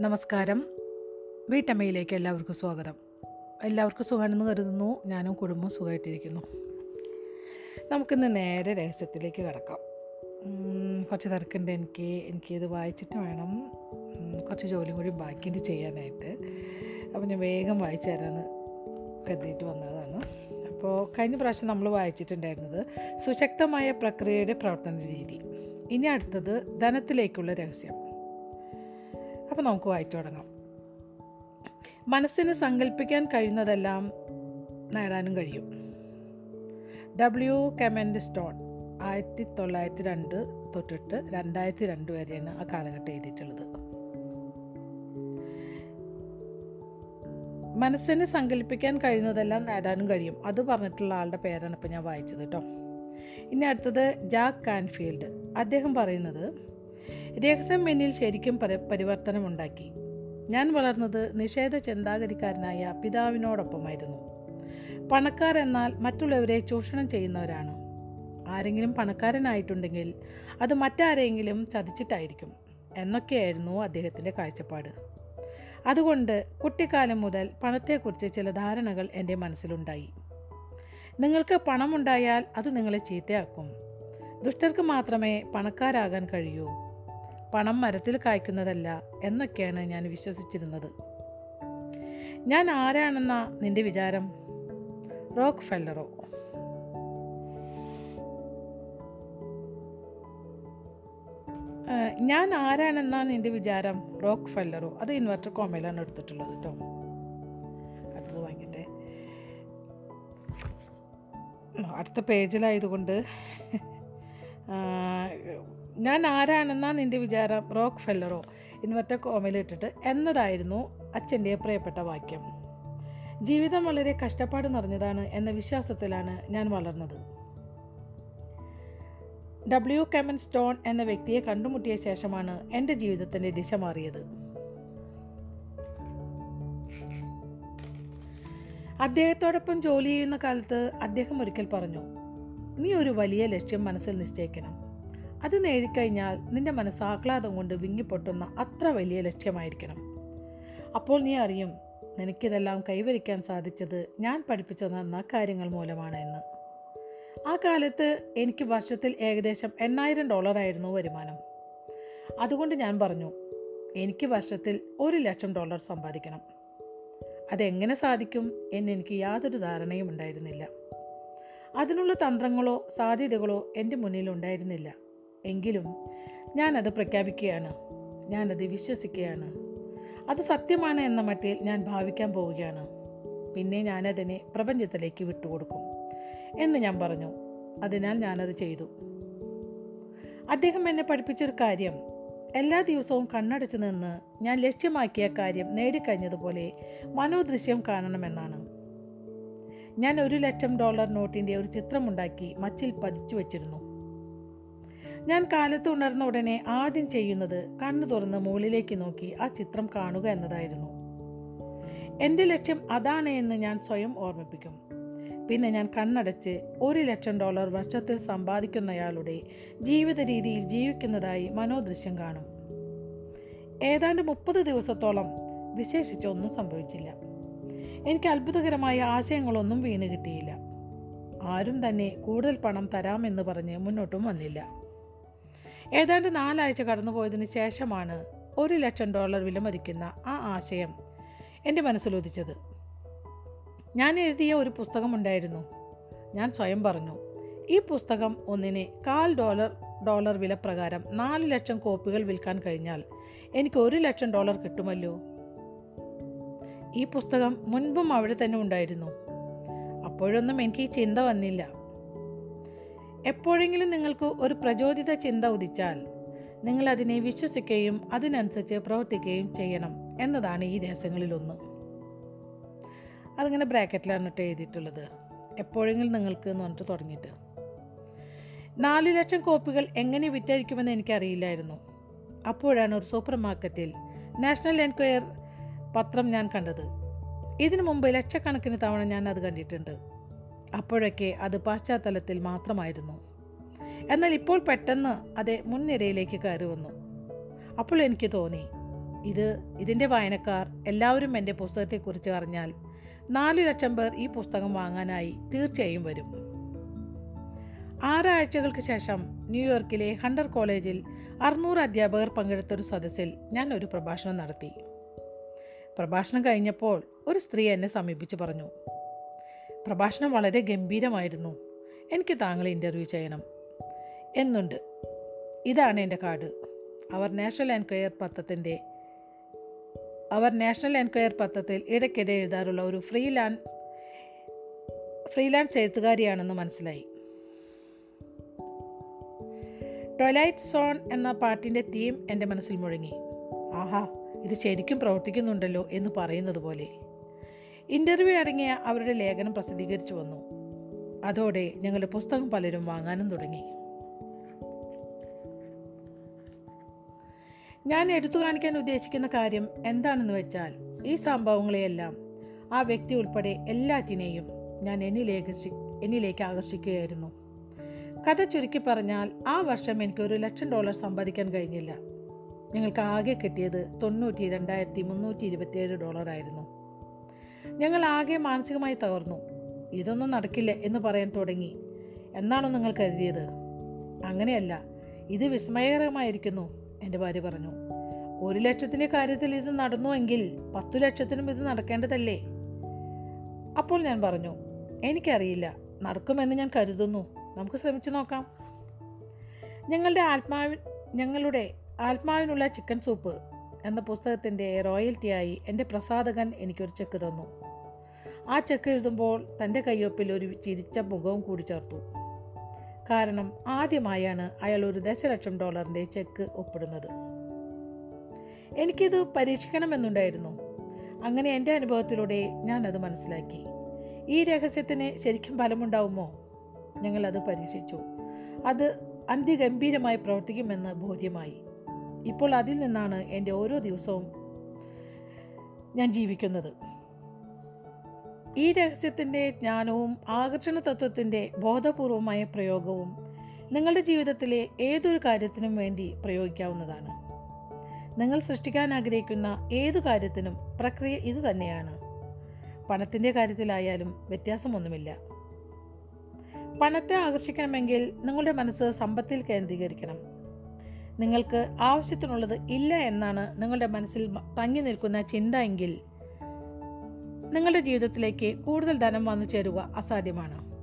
നമസ്കാരം. വീട്ടമ്മയിലേക്ക് എല്ലാവർക്കും സ്വാഗതം. എല്ലാവർക്കും സുഖമാണെന്ന് കരുതുന്നു. ഞാനും കുടുംബവും സുഖമായിട്ടിരിക്കുന്നു. നമുക്കിന്ന് നേരെ രഹസ്യത്തിലേക്ക് കിടക്കാം. കുറച്ച് തിരക്കുണ്ട് എനിക്ക്. എനിക്കിത് വായിച്ചിട്ട് വേണം. കുറച്ച് ജോലിയും കൂടി ബാക്കിയിട്ട് ചെയ്യാനായിട്ട്. അപ്പോൾ ഞാൻ വേഗം വായിച്ചു തരാമെന്ന് കരുതിയിട്ട് വന്നതാണ്. അപ്പോൾ കഴിഞ്ഞ പ്രാവശ്യം നമ്മൾ വായിച്ചിട്ടുണ്ടായിരുന്നത് സുശക്തമായ പ്രക്രിയയുടെ പ്രവർത്തന രീതി. ഇനി അടുത്തത് ധനത്തിലേക്കുള്ള രഹസ്യം. അപ്പോൾ നമുക്ക് വായിച്ചു തുടങ്ങാം. മനസ്സിന് സങ്കല്പിക്കാൻ കഴിയുന്നതെല്ലാം നേടാനും കഴിയും. ഡബ്ല്യു കെമൻഡ് സ്റ്റോൺ ആയിരത്തി തൊള്ളായിരത്തി രണ്ട് തൊട്ടിട്ട് രണ്ടായിരത്തി രണ്ട് വരെയാണ് ആ കാലഘട്ടം എഴുതിയിട്ടുള്ളത്. മനസ്സിന് സങ്കല്പിക്കാൻ കഴിയുന്നതെല്ലാം നേടാനും കഴിയും. അത് പറഞ്ഞിട്ടുള്ള ആളുടെ പേരാണ് ഇപ്പോൾ ഞാൻ വായിച്ചത് കേട്ടോ. ഇനി അടുത്തത് ജാക്ക് കാൻഫീൽഡ് അദ്ദേഹം പറയുന്നത് രഹസ്യം എന്നിൽ ശരിക്കും പരി പരിവർത്തനമുണ്ടാക്കി. ഞാൻ വളർന്നത് നിഷേധ ചിന്താഗതിക്കാരനായ പിതാവിനോടൊപ്പമായിരുന്നു. പണക്കാർ എന്നാൽ മറ്റുള്ളവരെ ചൂഷണം ചെയ്യുന്നവരാണ്. ആരെങ്കിലും പണക്കാരനായിട്ടുണ്ടെങ്കിൽ അത് മറ്റാരെങ്കിലും ചതിച്ചിട്ടായിരിക്കും എന്നൊക്കെയായിരുന്നു അദ്ദേഹത്തിന്റെ കാഴ്ചപ്പാട്. അതുകൊണ്ട് കുട്ടിക്കാലം മുതൽ പണത്തെക്കുറിച്ച് ചില ധാരണകൾ എന്റെ മനസ്സിലുണ്ടായി. നിങ്ങൾക്ക് പണമുണ്ടായാൽ അത് നിങ്ങളെ ചീത്തയാക്കും. ദുഷ്ടർക്ക് മാത്രമേ പണക്കാരാകാൻ കഴിയൂ. പണം മരത്തിൽ കായ്ക്കുന്നതല്ല എന്നൊക്കെയാണ് ഞാൻ വിശ്വസിച്ചിരുന്നത്. ഞാൻ ആരാണെന്ന നിന്റെ വിചാരം? റോക്ക് ഫെല്ലറോ ഞാൻ ആരാണെന്ന നിന്റെ വിചാരം? റോക്ക് ഫെല്ലറോ അത് ഇൻവെർട്ടർ കോമയിലാണ് എടുത്തിട്ടുള്ളത് കേട്ടോ. അടുത്തത് വാങ്ങിട്ടെ അടുത്ത പേജിലായതുകൊണ്ട് ഞാൻ ആരാണെന്നാ നിന്റെ വിചാരം? റോക്ക് ഫെല്ലറോ ഇൻവെർട്ടർ കോമയിലിട്ടിട്ട് എന്നതായിരുന്നു അച്ഛന്റെ പ്രിയപ്പെട്ട വാക്യം. ജീവിതം വളരെ കഷ്ടപ്പാട് നിറഞ്ഞതാണ് എന്ന വിശ്വാസത്തിലാണ് ഞാൻ വളർന്നത്. ഡബ്ല്യു കെമൻ സ്റ്റോൺ എന്ന വ്യക്തിയെ കണ്ടുമുട്ടിയ ശേഷമാണ് എന്റെ ജീവിതത്തിന്റെ ദിശ മാറിയത്. അദ്ദേഹത്തോടൊപ്പം ജോലി ചെയ്യുന്ന കാലത്ത് അദ്ദേഹം ഒരിക്കൽ പറഞ്ഞു നീ ഒരു വലിയ ലക്ഷ്യം മനസ്സിൽ നിശ്ചയിക്കണം. അത് നേടിക്കഴിഞ്ഞാൽ നിന്റെ മനസ്സാഹ്ലാദം കൊണ്ട് വിങ്ങിപ്പൊട്ടുന്ന അത്ര വലിയ ലക്ഷ്യമായിരിക്കണം. അപ്പോൾ നീ അറിയും നിനക്കിതെല്ലാം കൈവരിക്കാൻ സാധിച്ചത് ഞാൻ പഠിപ്പിച്ച നന്ന കാര്യങ്ങൾ മൂലമാണ് എന്ന്. ആ കാലത്ത് എനിക്ക് വർഷത്തിൽ ഏകദേശം എണ്ണായിരം ഡോളറായിരുന്നു വരുമാനം. അതുകൊണ്ട് ഞാൻ പറഞ്ഞു എനിക്ക് വർഷത്തിൽ ഒരു ലക്ഷം ഡോളർ സമ്പാദിക്കണം. അതെങ്ങനെ സാധിക്കും എന്നെനിക്ക് യാതൊരു ധാരണയും ഉണ്ടായിരുന്നില്ല. അതിനുള്ള തന്ത്രങ്ങളോ സാധ്യതകളോ എന്റെ മുന്നിൽ ഉണ്ടായിരുന്നില്ല എങ്കിലും ഞാനത് പ്രഖ്യാപിക്കുകയാണ്. ഞാനത് വിശ്വസിക്കുകയാണ്. അത് സത്യമാണ് എന്ന മട്ടിൽ ഞാൻ ഭാവിക്കാൻ പോവുകയാണ്. പിന്നെ ഞാനതിനെ പ്രപഞ്ചത്തിലേക്ക് വിട്ടുകൊടുക്കും എന്ന് ഞാൻ പറഞ്ഞു. അതിനാൽ ഞാനത് ചെയ്തു. അദ്ദേഹം എന്നെ പഠിപ്പിച്ചൊരു കാര്യം. എല്ലാ ദിവസവും കണ്ണടച്ചു നിന്ന് ഞാൻ ലക്ഷ്യമാക്കിയ കാര്യം നേടിക്കഴിഞ്ഞതുപോലെ മനോദൃശ്യം കാണണമെന്നാണ്. ഞാൻ ഒരു ലക്ഷം ഡോളർ നോട്ടിന്റെ ഒരു ചിത്രമുണ്ടാക്കി മച്ചിൽ പതിച്ചു വച്ചിരുന്നു. ഞാൻ കാലത്ത് ഉണർന്ന ഉടനെ ആദ്യം ചെയ്യുന്നത് കണ്ണു തുറന്ന് മുകളിലേക്ക് നോക്കി ആ ചിത്രം കാണുക എന്നതായിരുന്നു. എന്റെ ലക്ഷ്യം അതാണ് എന്ന് ഞാൻ സ്വയം ഓർമ്മിപ്പിക്കും. പിന്നെ ഞാൻ കണ്ണടച്ച് ഒരു ലക്ഷം ഡോളർ വർഷത്തിൽ സമ്പാദിക്കുന്നയാളുടെ ജീവിത രീതിയിൽ ജീവിക്കുന്നതായി മനോദൃശ്യം കാണും. ഏതാണ്ട് മുപ്പത് ദിവസത്തോളം വിശേഷിച്ചൊന്നും സംഭവിച്ചില്ല. എനിക്ക് അത്ഭുതകരമായ ആശയങ്ങളൊന്നും വീണ് കിട്ടിയില്ല. ആരും തന്നെ കൂടുതൽ പണം തരാമെന്ന് പറഞ്ഞ് മുന്നോട്ടും വന്നില്ല. ഏതാണ്ട് നാലാഴ്ച കടന്നുപോയതിന് ശേഷമാണ് ഒരു ലക്ഷം ഡോളർ വിലമതിക്കുന്ന ആ ആശയം എന്റെ മനസ്സിലുദിച്ചത് ഞാൻ എഴുതിയ ഒരു പുസ്തകമുണ്ടായിരുന്നു ഞാൻ സ്വയം പറഞ്ഞു ഈ പുസ്തകം ഒന്നിനെ കാൽ ഡോളർ ഡോളർ വില പ്രകാരം നാല് ലക്ഷം കോപ്പികൾ വിൽക്കാൻ കഴിഞ്ഞാൽ എനിക്ക് ഒരു ലക്ഷം ഡോളർ കിട്ടുമല്ലോ? ഈ പുസ്തകം മുൻപും അവിടെ തന്നെ ഉണ്ടായിരുന്നു. അപ്പോഴൊന്നും എനിക്ക് ഈ ചിന്ത വന്നില്ല. എപ്പോഴെങ്കിലും നിങ്ങൾക്ക് ഒരു പ്രചോദിത ചിന്ത ഉദിച്ചാൽ നിങ്ങൾ അതിനെ വിശ്വസിക്കുകയും അതിനനുസരിച്ച് പ്രവർത്തിക്കുകയും ചെയ്യണം എന്നതാണ് ഈ രഹസ്യങ്ങളിലൊന്ന്. അതിങ്ങനെ ബ്രാക്കറ്റിലാണ് കേട്ടോ എഴുതിയിട്ടുള്ളത്. എപ്പോഴെങ്കിലും നിങ്ങൾക്ക് എന്ന് പറഞ്ഞിട്ട് തുടങ്ങിയിട്ട്. നാല് ലക്ഷം കോപ്പികൾ എങ്ങനെ വിറ്റഴിക്കുമെന്ന് എനിക്കറിയില്ലായിരുന്നു. അപ്പോഴാണ് ഒരു സൂപ്പർ മാർക്കറ്റിൽ നാഷണൽ എൻക്വയർ പത്രം ഞാൻ കണ്ടത്. ഇതിനു മുമ്പ് ലക്ഷക്കണക്കിന് തവണ ഞാൻ അത് കണ്ടിട്ടുണ്ട്. അപ്പോഴൊക്കെ അത് പാശ്ചാത്തലത്തിൽ മാത്രമായിരുന്നു. എന്നാൽ ഇപ്പോൾ പെട്ടെന്ന് അത് മുൻനിരയിലേക്ക് കയറി വന്നു. അപ്പോൾ എനിക്ക് തോന്നി ഇത് ഇതിന്റെ വായനക്കാർ എല്ലാവരും എന്റെ പുസ്തകത്തെക്കുറിച്ച് അറിഞ്ഞാൽ നാല് ലക്ഷം പേർ ഈ പുസ്തകം വാങ്ങാനായി തീർച്ചയായും വരും. ആറാഴ്ചകൾക്ക് ശേഷം ന്യൂയോർക്കിലെ ഹണ്ടർ കോളേജിൽ അറുന്നൂറ് അധ്യാപകർ പങ്കെടുത്ത ഒരു സദസ്സിൽ ഞാൻ ഒരു പ്രഭാഷണം നടത്തി. പ്രഭാഷണം കഴിഞ്ഞപ്പോൾ ഒരു സ്ത്രീ എന്നെ സമീപിച്ച് പറഞ്ഞു പ്രഭാഷണം വളരെ ഗംഭീരമായിരുന്നു. എനിക്ക് താങ്കളെ ഇന്റർവ്യൂ ചെയ്യണം. എന്നുണ്ട്. ഇതാണ് എന്റെ കാർഡ്. അവർ നാഷണൽ എൻക്വയർ പത്രത്തിന്റെ അവർ നാഷണൽ എൻക്വയർ പത്രത്തിൽ ഇടയ്ക്കിടെ എഴുതാറുള്ള ഒരു ഫ്രീലാൻസ് ഫ്രീലാൻസ് എഴുത്തുകാരിയാണെന്ന് മനസ്സിലായി. ടൊലൈറ്റ് സോൺ എന്ന പാട്ടിന്റെ തീം എന്റെ മനസ്സിൽ മുഴങ്ങി. ആഹാ ഇത് ശരിക്കും പ്രവർത്തിക്കുന്നുണ്ടല്ലോ എന്ന് പറയുന്നത് പോലെ. ഇന്റർവ്യൂ അടങ്ങിയ അവരുടെ ലേഖനം പ്രസിദ്ധീകരിച്ചു വന്നു. അതോടെ ഞങ്ങളുടെ പുസ്തകം പലരും വാങ്ങാനും തുടങ്ങി. ഞാൻ എടുത്തു കാണിക്കാൻ ഉദ്ദേശിക്കുന്ന കാര്യം എന്താണെന്ന് വെച്ചാൽ ഈ സംഭവങ്ങളെയെല്ലാം ആ വ്യക്തി ഉൾപ്പെടെ എല്ലാറ്റിനെയും ഞാൻ എന്നിലേക്ക് എന്നിലേക്ക് ആകർഷിക്കുകയായിരുന്നു. കഥ ചുരുക്കി പറഞ്ഞാൽ ആ വർഷം എനിക്ക് ഒരു ലക്ഷം ഡോളർ സമ്പാദിക്കാൻ കഴിഞ്ഞില്ല. ഞങ്ങൾക്ക് ആകെ കിട്ടിയത് തൊണ്ണൂറ്റി രണ്ടായിരത്തി മുന്നൂറ്റി ഇരുപത്തിയേഴ് ഡോളറായിരുന്നു. ഞങ്ങൾ ആകെ മാനസികമായി തകർന്നു. ഇതൊന്നും നടക്കില്ല എന്ന് പറയാൻ തുടങ്ങി. എന്നാണോ നിങ്ങൾ കരുതിയത്? അങ്ങനെയല്ല. ഇത് വിസ്മയകരമായിരിക്കുന്നു എന്റെ ഭാര്യ പറഞ്ഞു. ഒരു ലക്ഷത്തിന്റെ കാര്യത്തിൽ ഇത് നടന്നുവെങ്കിൽ പത്തു ലക്ഷത്തിനും ഇത് നടക്കേണ്ടതല്ലേ? അപ്പോൾ ഞാൻ പറഞ്ഞു എനിക്കറിയില്ല. നടക്കുമെന്ന് ഞാൻ കരുതുന്നു. നമുക്ക് ശ്രമിച്ചു നോക്കാം. ഞങ്ങളുടെ ആത്മാവി ഞങ്ങളുടെ ആത്മാവിനുള്ള ചിക്കൻ സൂപ്പ് എന്ന പുസ്തകത്തിന്റെ റോയൽറ്റിയായി എന്റെ പ്രസാധകൻ എനിക്കൊരു ചെക്ക് തന്നു. ആ ചെക്ക് എഴുതുമ്പോൾ തന്റെ കയ്യൊപ്പിൽ ഒരു ചിരിച്ച മുഖവും കൂടി ചേർത്തു. കാരണം ആദ്യമായാണ് അയാൾ ഒരു ദശലക്ഷം ഡോളറിന്റെ ചെക്ക് ഒപ്പിടുന്നത്. എനിക്കിത് പരീക്ഷിക്കണമെന്നുണ്ടായിരുന്നു. അങ്ങനെ എന്റെ അനുഭവത്തിലൂടെ ഞാൻ അത് മനസ്സിലാക്കി. ഈ രഹസ്യത്തിന് ശരിക്കും ഫലമുണ്ടാവുമോ? ഞങ്ങളത് പരീക്ഷിച്ചു. അത് അന്ത്യഗംഭീരമായി പ്രവർത്തിക്കുമെന്ന് ബോധ്യമായി. ഇപ്പോൾ അതിൽ നിന്നാണ് എന്റെ ഓരോ ദിവസവും ഞാൻ ജീവിക്കുന്നത്. ഈ രഹസ്യത്തിന്റെ ജ്ഞാനവും ആകർഷണ തത്വത്തിന്റെ ബോധപൂർവമായ പ്രയോഗവും നിങ്ങളുടെ ജീവിതത്തിലെ ഏതൊരു കാര്യത്തിനും വേണ്ടി പ്രയോഗിക്കാവുന്നതാണ്. നിങ്ങൾ സൃഷ്ടിക്കാൻ ആഗ്രഹിക്കുന്ന ഏതു കാര്യത്തിനും പ്രക്രിയ ഇതുതന്നെയാണ് പണത്തിന്റെ കാര്യത്തിലായാലും വ്യത്യാസമൊന്നുമില്ല. പണത്തെ ആകർഷിക്കണമെങ്കിൽ നിങ്ങളുടെ മനസ്സ് സമ്പത്തിൽ കേന്ദ്രീകരിക്കണം. നിങ്ങൾക്ക് ആവശ്യത്തിനുള്ളത് ഇല്ല എന്നാണ് നിങ്ങളുടെ മനസ്സിൽ തങ്ങി നിൽക്കുന്ന ചിന്ത എങ്കിൽ നിങ്ങളുടെ ജീവിതത്തിലേക്ക് കൂടുതൽ ധനം വന്നു ചേരുക അസാധ്യമാണ്.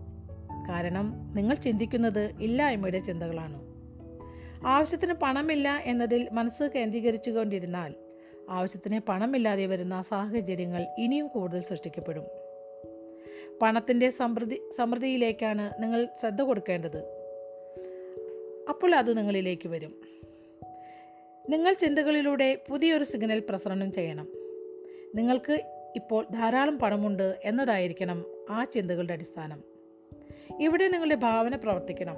കാരണം നിങ്ങൾ ചിന്തിക്കുന്നത് ഇല്ലായ്മയുടെ ചിന്തകളാണ്. ആവശ്യത്തിന് പണമില്ല എന്നതിൽ മനസ്സ് കേന്ദ്രീകരിച്ചു കൊണ്ടിരുന്നാൽ ആവശ്യത്തിന് പണമില്ലാതെ വരുന്ന സാഹചര്യങ്ങൾ ഇനിയും കൂടുതൽ സൃഷ്ടിക്കപ്പെടും. പണത്തിന്റെ സമൃദ്ധി സമൃദ്ധിയിലേക്കാണ് നിങ്ങൾ ശ്രദ്ധ കൊടുക്കേണ്ടത്. അപ്പോൾ അത് നിങ്ങളിലേക്ക് വരും. നിങ്ങൾ ചിന്തകളിലൂടെ പുതിയൊരു സിഗ്നൽ പ്രസരണം ചെയ്യണം. നിങ്ങൾക്ക് ഇപ്പോൾ ധാരാളം പണമുണ്ട് എന്നതായിരിക്കണം ആ ചിന്തകളുടെ അടിസ്ഥാനം. ഇവിടെ നിങ്ങളുടെ ഭാവന പ്രവർത്തിക്കണം.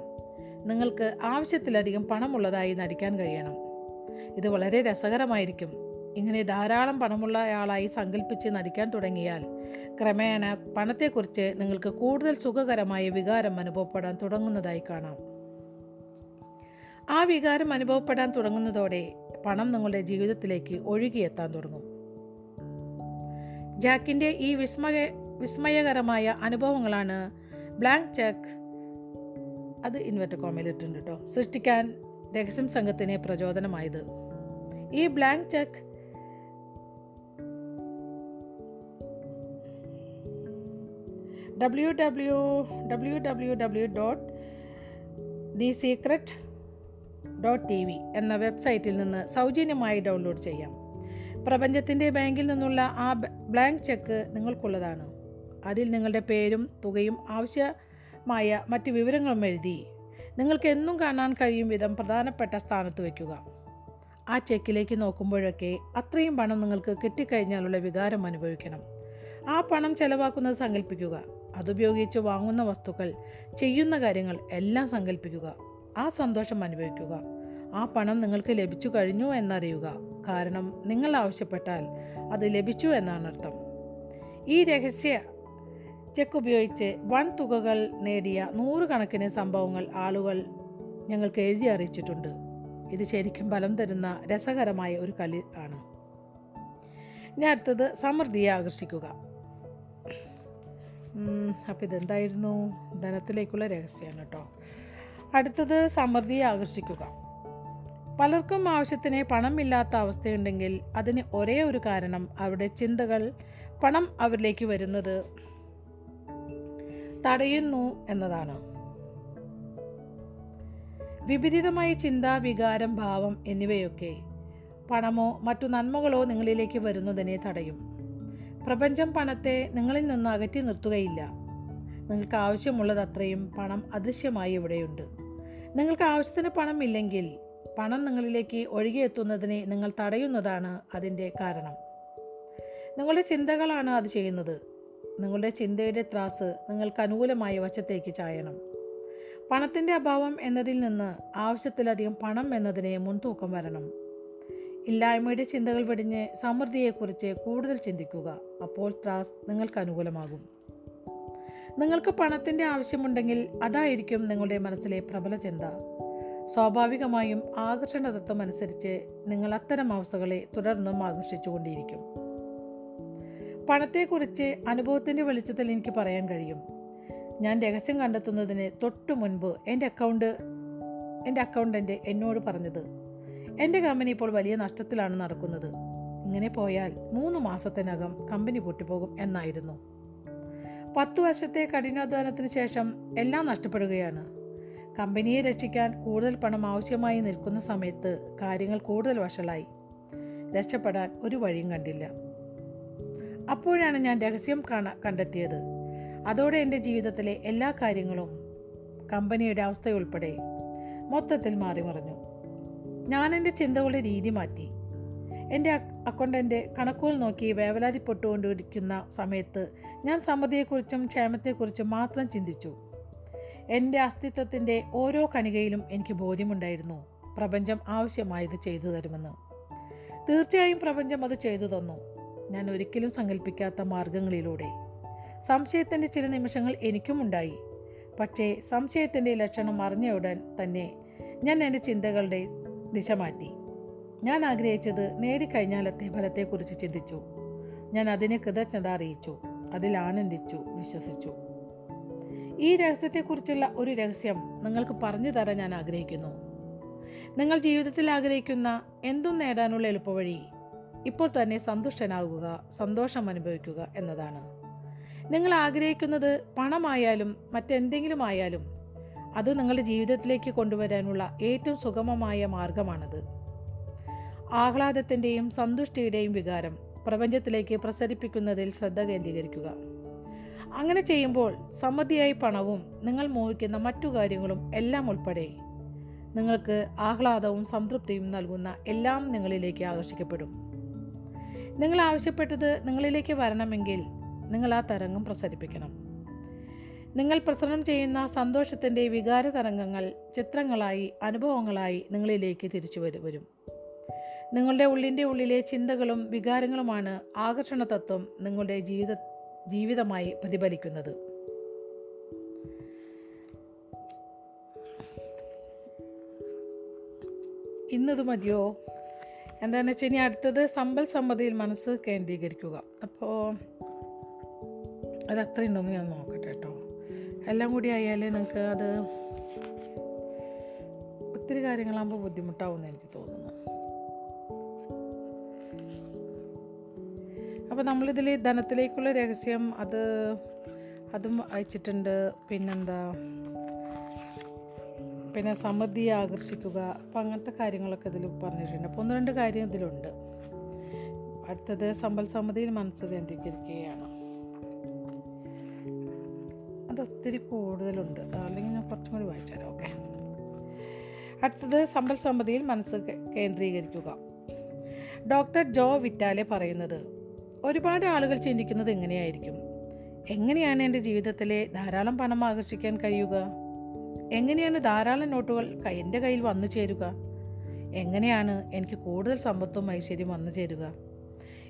നിങ്ങൾക്ക് ആവശ്യത്തിലധികം പണമുള്ളതായി നടിക്കാൻ കഴിയണം. ഇത് വളരെ രസകരമായിരിക്കും. ഇങ്ങനെ ധാരാളം പണമുള്ള ആളായി സങ്കല്പിച്ച് നടിക്കാൻ തുടങ്ങിയാൽ ക്രമേണ പണത്തെക്കുറിച്ച് നിങ്ങൾക്ക് കൂടുതൽ സുഖകരമായ വികാരം അനുഭവപ്പെടാൻ തുടങ്ങുന്നതായി കാണാം. ആ വികാരം അനുഭവപ്പെടാൻ തുടങ്ങുന്നതോടെ പണം നിങ്ങളുടെ ജീവിതത്തിലേക്ക് ഒഴുകിയെത്താൻ തുടങ്ങും. ജാക്കിന്റെ ഈ വിസ്മയ വിസ്മയകരമായ അനുഭവങ്ങളാണ് ബ്ലാങ്ക് ചെക്ക് അത് ഇൻവെർട്ടർ കോമയിലിട്ടുണ്ട് കേട്ടോ സൃഷ്ടിക്കാൻ രഹസ്യം സംഘത്തിന് പ്രചോദനമായത്. ഈ blank cheque W W W W W dot the secret dot T V എന്ന വെബ്സൈറ്റിൽ നിന്ന് സൗജന്യമായി ഡൗൺലോഡ് ചെയ്യാം. പ്രപഞ്ചത്തിന്റെ ബാങ്കിൽ നിന്നുള്ള ആ ബ്ലാങ്ക് ചെക്ക് നിങ്ങൾക്കുള്ളതാണ്. അതിൽ നിങ്ങളുടെ പേരും തുകയും ആവശ്യമായ മറ്റ് വിവരങ്ങളും എഴുതി നിങ്ങൾക്ക് എന്നും കാണാൻ കഴിയും വിധം പ്രധാനപ്പെട്ട സ്ഥാനത്ത് വയ്ക്കുക ആ ചെക്കിലേക്ക് നോക്കുമ്പോഴൊക്കെ അത്രയും പണം നിങ്ങൾക്ക് കിട്ടിക്കഴിഞ്ഞാലുള്ള വികാരം അനുഭവിക്കണം. ആ പണം ചെലവാക്കുന്നത് സങ്കല്പിക്കുക. അതുപയോഗിച്ച് വാങ്ങുന്ന വസ്തുക്കൾ ചെയ്യുന്ന കാര്യങ്ങൾ എല്ലാം സങ്കല്പിക്കുക. ആ സന്തോഷം അനുഭവിക്കുക. ആ പണം നിങ്ങൾക്ക് ലഭിച്ചു കഴിഞ്ഞു എന്നറിയുക. കാരണം നിങ്ങൾ ആവശ്യപ്പെട്ടാൽ അത് ലഭിച്ചു എന്നാണ് അർത്ഥം. ഈ രഹസ്യ ചെക്ക് ഉപയോഗിച്ച് വൺ തുകകൾ നേടിയ നൂറുകണക്കിന് സംഭവങ്ങൾ ആളുകൾ ഞങ്ങൾക്ക് എഴുതി അറിയിച്ചിട്ടുണ്ട്. ഇത് ശരിക്കും ഫലം തരുന്ന രസകരമായ ഒരു കളി ആണ്. ഞാൻ അടുത്തത് സമൃദ്ധിയെ ആകർഷിക്കുക. അപ്പോൾ ഇതെന്തായിരുന്നു? ധനത്തിലേക്കുള്ള രഹസ്യമാണ് കേട്ടോ. അടുത്തത് സമൃദ്ധിയെ ആകർഷിക്കുക. പലർക്കും ആവശ്യത്തിന് പണമില്ലാത്ത അവസ്ഥയുണ്ടെങ്കിൽ അതിന് ഒരേ ഒരു കാരണം അവരുടെ ചിന്തകൾ പണം അവരിലേക്ക് വരുന്നത് തടയുന്നു എന്നതാണ്. വിപരീതമായ ചിന്ത വികാരം ഭാവം എന്നിവയൊക്കെ പണമോ മറ്റു നന്മകളോ നിങ്ങളിലേക്ക് വരുന്നതിനെ തടയും. പ്രപഞ്ചം പണത്തെ നിങ്ങളിൽ നിന്ന് അകറ്റി നിർത്തുകയില്ല. നിങ്ങൾക്ക് ആവശ്യമുള്ളത് അത്രയും പണം അദൃശ്യമായി ഇവിടെയുണ്ട്. നിങ്ങൾക്ക് ആവശ്യത്തിന് പണം ഇല്ലെങ്കിൽ പണം നിങ്ങളിലേക്ക് ഒഴുകിയെത്തുന്നതിനെ നിങ്ങൾ തടയുന്നതാണ് അതിന്റെ കാരണം. നിങ്ങളുടെ ചിന്തകളാണ് അത് ചെയ്യുന്നത്. നിങ്ങളുടെ ചിന്തയുടെ ത്രാസ് നിങ്ങൾക്ക് അനുകൂലമായ വശത്തേക്ക് ചായണം. പണത്തിന്റെ അഭാവം എന്നതിൽ നിന്ന് ആവശ്യത്തിലധികം പണം എന്നതിനെ മുൻതൂക്കം വരണം. ഇല്ലായ്മയുടെ ചിന്തകൾ വെടിഞ്ഞ് സമൃദ്ധിയെക്കുറിച്ച് കൂടുതൽ ചിന്തിക്കുക. അപ്പോൾ ത്രാസ് നിങ്ങൾക്ക് അനുകൂലമാകും. നിങ്ങൾക്ക് പണത്തിന്റെ ആവശ്യമുണ്ടെങ്കിൽ അതായിരിക്കും നിങ്ങളുടെ മനസ്സിലെ പ്രബല ചിന്ത. സ്വാഭാവികമായും ആകർഷണ തത്വം അനുസരിച്ച് നിങ്ങൾ അത്തരം അവസ്ഥകളെ തുടർന്നും ആകർഷിച്ചുകൊണ്ടിരിക്കും. പണത്തെക്കുറിച്ച് അനുഭവത്തിന്റെ വെളിച്ചത്തിൽ എനിക്ക് പറയാൻ കഴിയും. ഞാൻ രഹസ്യം കണ്ടെത്തുന്നതിന് തൊട്ടു മുൻപ് എന്റെ അക്കൗണ്ട് എന്റെ അക്കൗണ്ടന്റ് എന്നോട് പറഞ്ഞത് എന്റെ കമ്പനി ഇപ്പോൾ വലിയ നഷ്ടത്തിലാണ് നടക്കുന്നത്. ഇങ്ങനെ പോയാൽ മൂന്ന് മാസത്തിനകം കമ്പനി പൊട്ടിപ്പോകും എന്നായിരുന്നു. പത്തു വർഷത്തെ കഠിനാധ്വാനത്തിന് ശേഷം എല്ലാം നഷ്ടപ്പെടുകയാണ്. കമ്പനിയെ രക്ഷിക്കാൻ കൂടുതൽ പണം ആവശ്യമായി നിൽക്കുന്ന സമയത്ത് കാര്യങ്ങൾ കൂടുതൽ വഷളായി. രക്ഷപ്പെടാൻ ഒരു വഴിയും കണ്ടില്ല. അപ്പോഴാണ് ഞാൻ രഹസ്യം കാണ കണ്ടെത്തിയത്. അതോടെ എന്റെ ജീവിതത്തിലെ എല്ലാ കാര്യങ്ങളും കമ്പനിയുടെ അവസ്ഥയുൾപ്പെടെ മൊത്തത്തിൽ മാറി മറിഞ്ഞു ഞാൻ എന്റെ ചിന്തകളുടെ രീതി മാറ്റി. എന്റെ അക്കൗണ്ടന്റെ കണക്കുകൾ നോക്കി വേവലാതിപ്പെട്ടുകൊണ്ടിരിക്കുന്ന സമയത്ത് ഞാൻ സമൃദ്ധിയെക്കുറിച്ചും ക്ഷേമത്തെക്കുറിച്ചും മാത്രം ചിന്തിച്ചു. എന്റെ അസ്തിത്വത്തിന്റെ ഓരോ കണികയിലും എനിക്ക് ബോധ്യമുണ്ടായിരുന്നു. പ്രപഞ്ചം ആവശ്യമായത് ചെയ്തു തരുമെന്ന്. തീർച്ചയായും പ്രപഞ്ചം അത് ചെയ്തു തന്നു. ഞാൻ ഒരിക്കലും സങ്കല്പിക്കാത്ത മാർഗങ്ങളിലൂടെ സംശയത്തിന്റെ ചില നിമിഷങ്ങൾ എനിക്കും ഉണ്ടായി. പക്ഷേ സംശയത്തിന്റെ ലക്ഷണം അറിഞ്ഞ ഉടൻ തന്നെ ഞാൻ എന്റെ ചിന്തകളുടെ ദിശ മാറ്റി. ഞാൻ ആഗ്രഹിച്ചത് നേടിക്കഴിഞ്ഞാലത്തെ ഫലത്തെക്കുറിച്ച് ചിന്തിച്ചു. ഞാൻ അതിനെ കൃതജ്ഞത അറിയിച്ചു. അതിൽ ആനന്ദിച്ചു വിശ്വസിച്ചു. ഈ രഹസ്യത്തെക്കുറിച്ചുള്ള ഒരു രഹസ്യം നിങ്ങൾക്ക് പറഞ്ഞു തരാൻ ഞാൻ ആഗ്രഹിക്കുന്നു. നിങ്ങൾ ജീവിതത്തിൽ ആഗ്രഹിക്കുന്ന എന്തും നേടാനുള്ള എളുപ്പവഴി ഇപ്പോൾ തന്നെ സന്തുഷ്ടനാകുക സന്തോഷം അനുഭവിക്കുക എന്നതാണ്. നിങ്ങൾ ആഗ്രഹിക്കുന്നത് പണമായാലും മറ്റെന്തെങ്കിലും ആയാലും അത് നിങ്ങളുടെ ജീവിതത്തിലേക്ക് കൊണ്ടുവരാനുള്ള ഏറ്റവും സുഗമമായ മാർഗമാണത്. ആഹ്ലാദത്തിന്റെയും സന്തുഷ്ടിയുടെയും വികാരം പ്രപഞ്ചത്തിലേക്ക് പ്രസരിപ്പിക്കുന്നതിൽ ശ്രദ്ധ കേന്ദ്രീകരിക്കുക. അങ്ങനെ ചെയ്യുമ്പോൾ സമൃദ്ധിയായി പണവും നിങ്ങൾ മോഹിക്കുന്ന മറ്റു കാര്യങ്ങളും എല്ലാം ഉൾപ്പെടെ. നിങ്ങൾക്ക് ആഹ്ലാദവും സംതൃപ്തിയും നൽകുന്ന എല്ലാം നിങ്ങളിലേക്ക് ആകർഷിക്കപ്പെടും. നിങ്ങൾ ആവശ്യപ്പെട്ടത് നിങ്ങളിലേക്ക് വരണമെങ്കിൽ നിങ്ങൾ ആ തരംഗം പ്രസരിപ്പിക്കണം. നിങ്ങൾ പ്രസരണം ചെയ്യുന്ന സന്തോഷത്തിന്റെ വികാര തരംഗങ്ങൾ ചിത്രങ്ങളായി അനുഭവങ്ങളായി നിങ്ങളിലേക്ക് തിരിച്ചു വരും നിങ്ങളുടെ ഉള്ളിന്റെ ഉള്ളിലെ ചിന്തകളും വികാരങ്ങളുമാണ് ആകർഷണ തത്വം നിങ്ങളുടെ ജീവിത ജീവിതമായി പ്രതിഫലിക്കുന്നത്. ഇന്നത് മതിയോ? എന്താണെന്ന് വെച്ച് കഴിഞ്ഞാൽ അടുത്തത്? സമ്പൽ സമ്മതിയിൽ മനസ്സ് കേന്ദ്രീകരിക്കുക. അപ്പോൾ അത് അത്രയുണ്ടോയെന്ന് ഞാൻ നോക്കട്ടെ കേട്ടോ. എല്ലാം കൂടി ആയാലേ നിങ്ങൾക്ക് അത് ഒത്തിരി കാര്യങ്ങളാകുമ്പോൾ ബുദ്ധിമുട്ടാവുമെന്ന് എനിക്ക് തോന്നുന്നു. അപ്പോൾ നമ്മളിതിൽ ധനത്തിലേക്കുള്ള രഹസ്യം അത് അതും അയച്ചിട്ടുണ്ട്. പിന്നെന്താ? പിന്നെ സമൃദ്ധിയെ ആകർഷിക്കുക. അപ്പോൾ അങ്ങനത്തെ കാര്യങ്ങളൊക്കെ ഇതിൽ പറഞ്ഞിട്ടുണ്ട്. അപ്പോൾ ഒന്ന് രണ്ട് കാര്യം ഇതിലുണ്ട്. അടുത്തത് സമ്പൽ സമൃദ്ധിയിൽ മനസ്സ് കേന്ദ്രീകരിക്കുകയാണ്. അതൊത്തിരി കൂടുതലുണ്ട്. അല്ലെങ്കിൽ ഞാൻ കുറച്ചും കൂടി വായിച്ചുതരാം ഓക്കെ. അടുത്തത് സമ്പൽ സമൃദ്ധിയിൽ മനസ്സ് കേന്ദ്രീകരിക്കുക. ഡോക്ടർ ജോ വിറ്റാലെ പറയുന്നത് ഒരുപാട് ആളുകൾ ചിന്തിക്കുന്നത് എങ്ങനെയായിരിക്കും? എങ്ങനെയാണ് എന്റെ ജീവിതത്തിലെ ധാരാളം പണം ആകർഷിക്കാൻ കഴിയുക? എങ്ങനെയാണ് ധാരാളം നോട്ടുകൾ എന്റെ കയ്യിൽ വന്നു ചേരുക? എങ്ങനെയാണ് എനിക്ക് കൂടുതൽ സമ്പത്തും ഐശ്വര്യം വന്നു ചേരുക?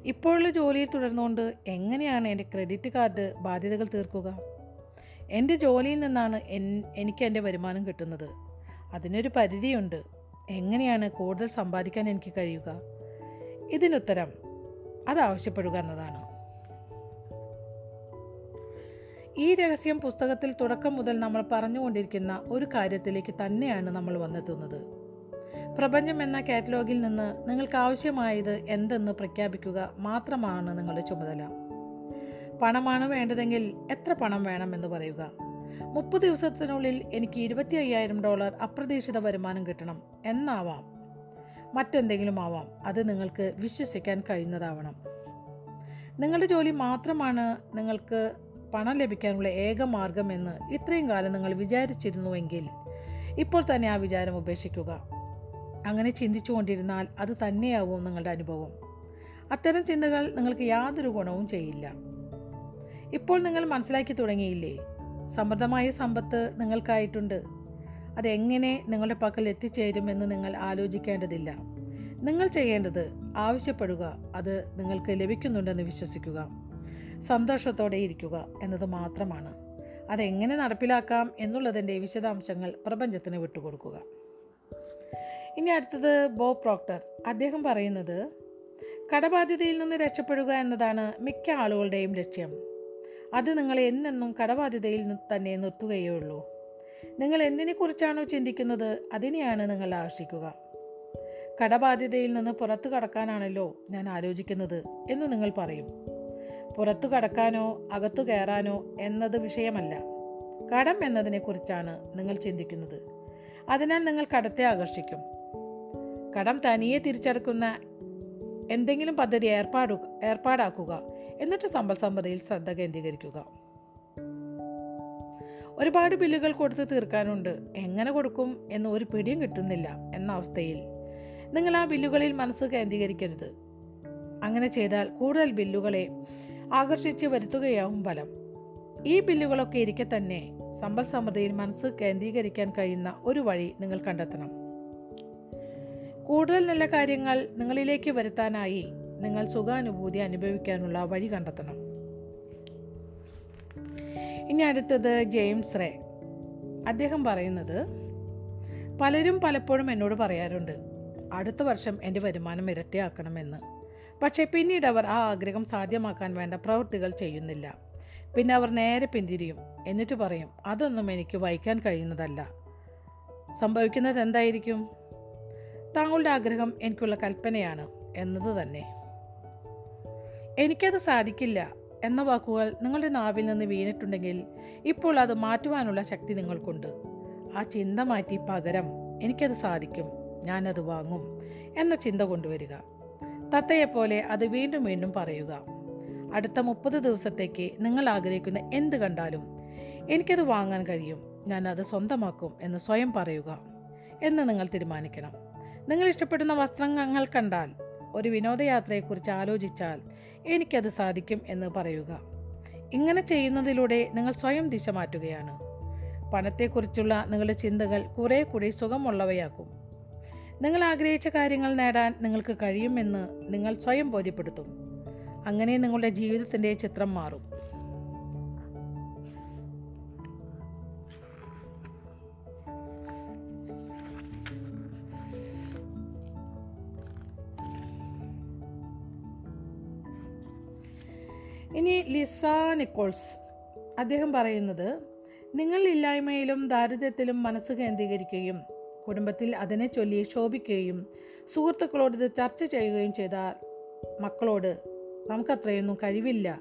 ഇപ്പോഴുള്ള ജോലിയിൽ തുടർന്നുകൊണ്ട് എങ്ങനെയാണ് എന്റെ ക്രെഡിറ്റ് കാർഡ് ബാധ്യതകൾ തീർക്കുക? എന്റെ ജോലിയിൽ നിന്നാണ് എനിക്ക് എന്റെ വരുമാനം കിട്ടുന്നത്. അതിനൊരു പരിധിയുണ്ട്. എങ്ങനെയാണ് കൂടുതൽ സമ്പാദിക്കാൻ എനിക്ക് കഴിയുക? ഇതിനുത്തരം അത് ആവശ്യപ്പെടുക എന്നതാണ്. ഈ രഹസ്യം പുസ്തകത്തിൽ തുടക്കം മുതൽ നമ്മൾ പറഞ്ഞുകൊണ്ടിരിക്കുന്ന ഒരു കാര്യത്തിലേക്ക് തന്നെയാണ് നമ്മൾ വന്നെത്തുന്നത്. പ്രപഞ്ചം എന്ന കാറ്റലോഗിൽ നിന്ന് നിങ്ങൾക്ക് ആവശ്യമായത് എന്തെന്ന് പ്രഖ്യാപിക്കുക മാത്രമാണ് നിങ്ങളുടെ ചുമതല. പണമാണ് വേണ്ടതെങ്കിൽ എത്ര പണം വേണമെന്ന് പറയുക. മുപ്പത് ദിവസത്തിനുള്ളിൽ എനിക്ക് ഇരുപത്തി അയ്യായിരം ഡോളർ അപ്രതീക്ഷിത വരുമാനം കിട്ടണം എന്നാവാം. മറ്റെന്തെങ്കിലും ആവാം. അത് നിങ്ങൾക്ക് വിശ്വസിക്കാൻ കഴിയുന്നതാവണം. നിങ്ങളുടെ ജോലി മാത്രമാണ് നിങ്ങൾക്ക് പണം ലഭിക്കാനുള്ള ഏക മാർഗമെന്ന് ഇത്രയും കാലം നിങ്ങൾ വിചാരിച്ചിരുന്നുവെങ്കിൽ ഇപ്പോൾ തന്നെ ആ വിചാരം ഉപേക്ഷിക്കുക. അങ്ങനെ ചിന്തിച്ചു കൊണ്ടിരുന്നാൽ അത് തന്നെയാവും നിങ്ങളുടെ അനുഭവം. അത്തരം ചിന്തകൾ നിങ്ങൾക്ക് യാതൊരു ഗുണവും ചെയ്യില്ല. ഇപ്പോൾ നിങ്ങൾ മനസ്സിലാക്കി തുടങ്ങിയില്ലേ? സമൃദ്ധമായ സമ്പത്ത് നിങ്ങൾക്കായിട്ടുണ്ട്. അതെങ്ങനെ നിങ്ങളുടെ പക്കൽ എത്തിച്ചേരുമെന്ന് നിങ്ങൾ ആലോചിക്കേണ്ടതില്ല. നിങ്ങൾ ചെയ്യേണ്ടത് ആവശ്യപ്പെടുക അത് നിങ്ങൾക്ക് ലഭിക്കുന്നുണ്ടെന്ന് വിശ്വസിക്കുക. സന്തോഷത്തോടെ ഇരിക്കുക എന്നത് മാത്രമാണ്. അതെങ്ങനെ നടപ്പിലാക്കാം എന്നുള്ളതിന്റെ വിശദാംശങ്ങൾ പ്രപഞ്ചത്തിന് വിട്ടുകൊടുക്കുക. ഇനി അടുത്തത് ബോ പ്രോക്ടർ. അദ്ദേഹം പറയുന്നത് കടബാധ്യതയിൽ നിന്ന് രക്ഷപ്പെടുക എന്നതാണ് മിക്ക ആളുകളുടെയും ലക്ഷ്യം. അത് നിങ്ങളെ എന്നെന്നും കടബാധ്യതയിൽ തന്നെ നിർത്തുകയേ ഉള്ളൂ. നിങ്ങൾ എന്തിനെക്കുറിച്ചാണോ ചിന്തിക്കുന്നത്? അതിനെയാണ് നിങ്ങൾ ആകർഷിക്കുക. കടബാധ്യതയിൽ നിന്ന് പുറത്തു കടക്കാനാണല്ലോ ഞാൻ ആലോചിക്കുന്നത് എന്ന് നിങ്ങൾ പറയും. പുറത്തു കടക്കാനോ അകത്തു കയറാനോ എന്നത് വിഷയമല്ല. കടം എന്നതിനെക്കുറിച്ചാണ് നിങ്ങൾ ചിന്തിക്കുന്നത്. അതിനാൽ നിങ്ങൾ കടത്തെ ആകർഷിക്കും. കടം തനിയെ തിരിച്ചടക്കുന്ന എന്തെങ്കിലും പദ്ധതി ഏർപ്പാടു ഏർപ്പാടാക്കുക. എന്നിട്ട് സമ്പൽ സമ്പദയിൽ ശ്രദ്ധ കേന്ദ്രീകരിക്കുക. ഒരുപാട് ബില്ലുകൾ കൊടുത്ത് തീർക്കാനുണ്ട്. എങ്ങനെ കൊടുക്കും എന്ന് ഒരു പിടിയും കിട്ടുന്നില്ല എന്ന അവസ്ഥയിൽ. നിങ്ങൾ ആ ബില്ലുകളിൽ മനസ്സ് കേന്ദ്രീകരിക്കരുത്. അങ്ങനെ ചെയ്താൽ കൂടുതൽ ബില്ലുകളെ ആകർഷിച്ച് വരുത്തുകയാവും ഫലം. ഈ ബില്ലുകളൊക്കെ ഇരിക്കെ തന്നെ സമ്പൽ സമൃദ്ധിയിൽ മനസ്സ് കേന്ദ്രീകരിക്കാൻ കഴിയുന്ന ഒരു വഴി നിങ്ങൾ കണ്ടെത്തണം. കൂടുതൽ നല്ല കാര്യങ്ങൾ നിങ്ങളിലേക്ക് വരുത്താനായി നിങ്ങൾ സുഖാനുഭൂതി അനുഭവിക്കാനുള്ള വഴി കണ്ടെത്തണം. ഇനി അടുത്തത് ജെയിംസ് റേ. അദ്ദേഹം പറയുന്നത് പലരും പലപ്പോഴും എന്നോട് പറയാറുണ്ട് അടുത്ത വർഷം എന്റെ വരുമാനം ഇരട്ടിയാക്കണമെന്ന്. പക്ഷേ പിന്നീട് അവർ ആ ആഗ്രഹം സാധ്യമാക്കാൻ വേണ്ട പ്രവൃത്തികൾ ചെയ്യുന്നില്ല. പിന്നെ അവർ നേരെ പിന്തിരിയും. എന്നിട്ട് പറയും അതൊന്നും എനിക്ക് വഹിക്കാൻ കഴിയുന്നതല്ല. സംഭവിക്കുന്നത് എന്തായിരിക്കും? താങ്കളുടെ ആഗ്രഹം എനിക്കുള്ള കൽപ്പനയാണ് എന്നത് തന്നെ. എനിക്കത് സാധിക്കില്ല. എന്ന വാക്കുകൾ നിങ്ങളുടെ നാവിൽ നിന്ന് വീണിട്ടുണ്ടെങ്കിൽ ഇപ്പോൾ അത് മാറ്റുവാനുള്ള ശക്തി നിങ്ങൾക്കുണ്ട്. ആ ചിന്ത മാറ്റി പകരം എനിക്കത് സാധിക്കും. ഞാനത് വാങ്ങും എന്ന ചിന്ത കൊണ്ടുവരിക. തത്തയെപ്പോലെ അത് വീണ്ടും വീണ്ടും പറയുക. അടുത്ത മുപ്പത് ദിവസത്തേക്ക് നിങ്ങൾ ആഗ്രഹിക്കുന്ന എന്ത് കണ്ടാലും എനിക്കത് വാങ്ങാൻ കഴിയും. ഞാൻ അത് സ്വന്തമാക്കും എന്ന് സ്വയം പറയുക എന്ന് നിങ്ങൾ തീരുമാനിക്കണം. നിങ്ങൾ ഇഷ്ടപ്പെടുന്ന വസ്ത്രങ്ങൾ കണ്ടാൽ ഒരു വിനോദയാത്രയെക്കുറിച്ച് ആലോചിച്ചാൽ എനിക്കത് സാധിക്കും എന്ന് പറയുക. ഇങ്ങനെ ചെയ്യുന്നതിലൂടെ നിങ്ങൾ സ്വയം ദിശ മാറ്റുകയാണ്. പണത്തെക്കുറിച്ചുള്ള നിങ്ങളുടെ ചിന്തകൾ കുറേ കൂടി സുഖമുള്ളവയാക്കും. നിങ്ങൾ ആഗ്രഹിച്ച കാര്യങ്ങൾ നേടാൻ നിങ്ങൾക്ക് കഴിയുമെന്ന് നിങ്ങൾ സ്വയം ബോധ്യപ്പെടുത്തും. അങ്ങനെ നിങ്ങളുടെ ജീവിതത്തിന്റെ ചിത്രം മാറും. ഇനി ലിസ നിക്കോൾസ്. അദ്ദേഹം പറയുന്നത് നിങ്ങൾ ഇല്ലായ്മയിലും ദാരിദ്ര്യത്തിലും മനസ്സ് കേന്ദ്രീകരിക്കുകയും കുടുംബത്തിൽ അതിനെ ചൊല്ലി ശോഭിക്കുകയും സുഹൃത്തുക്കളോട് ഇത് ചർച്ച ചെയ്യുകയും ചെയ്താൽ മക്കളോട് നമുക്കത്രയൊന്നും കഴിവില്ല.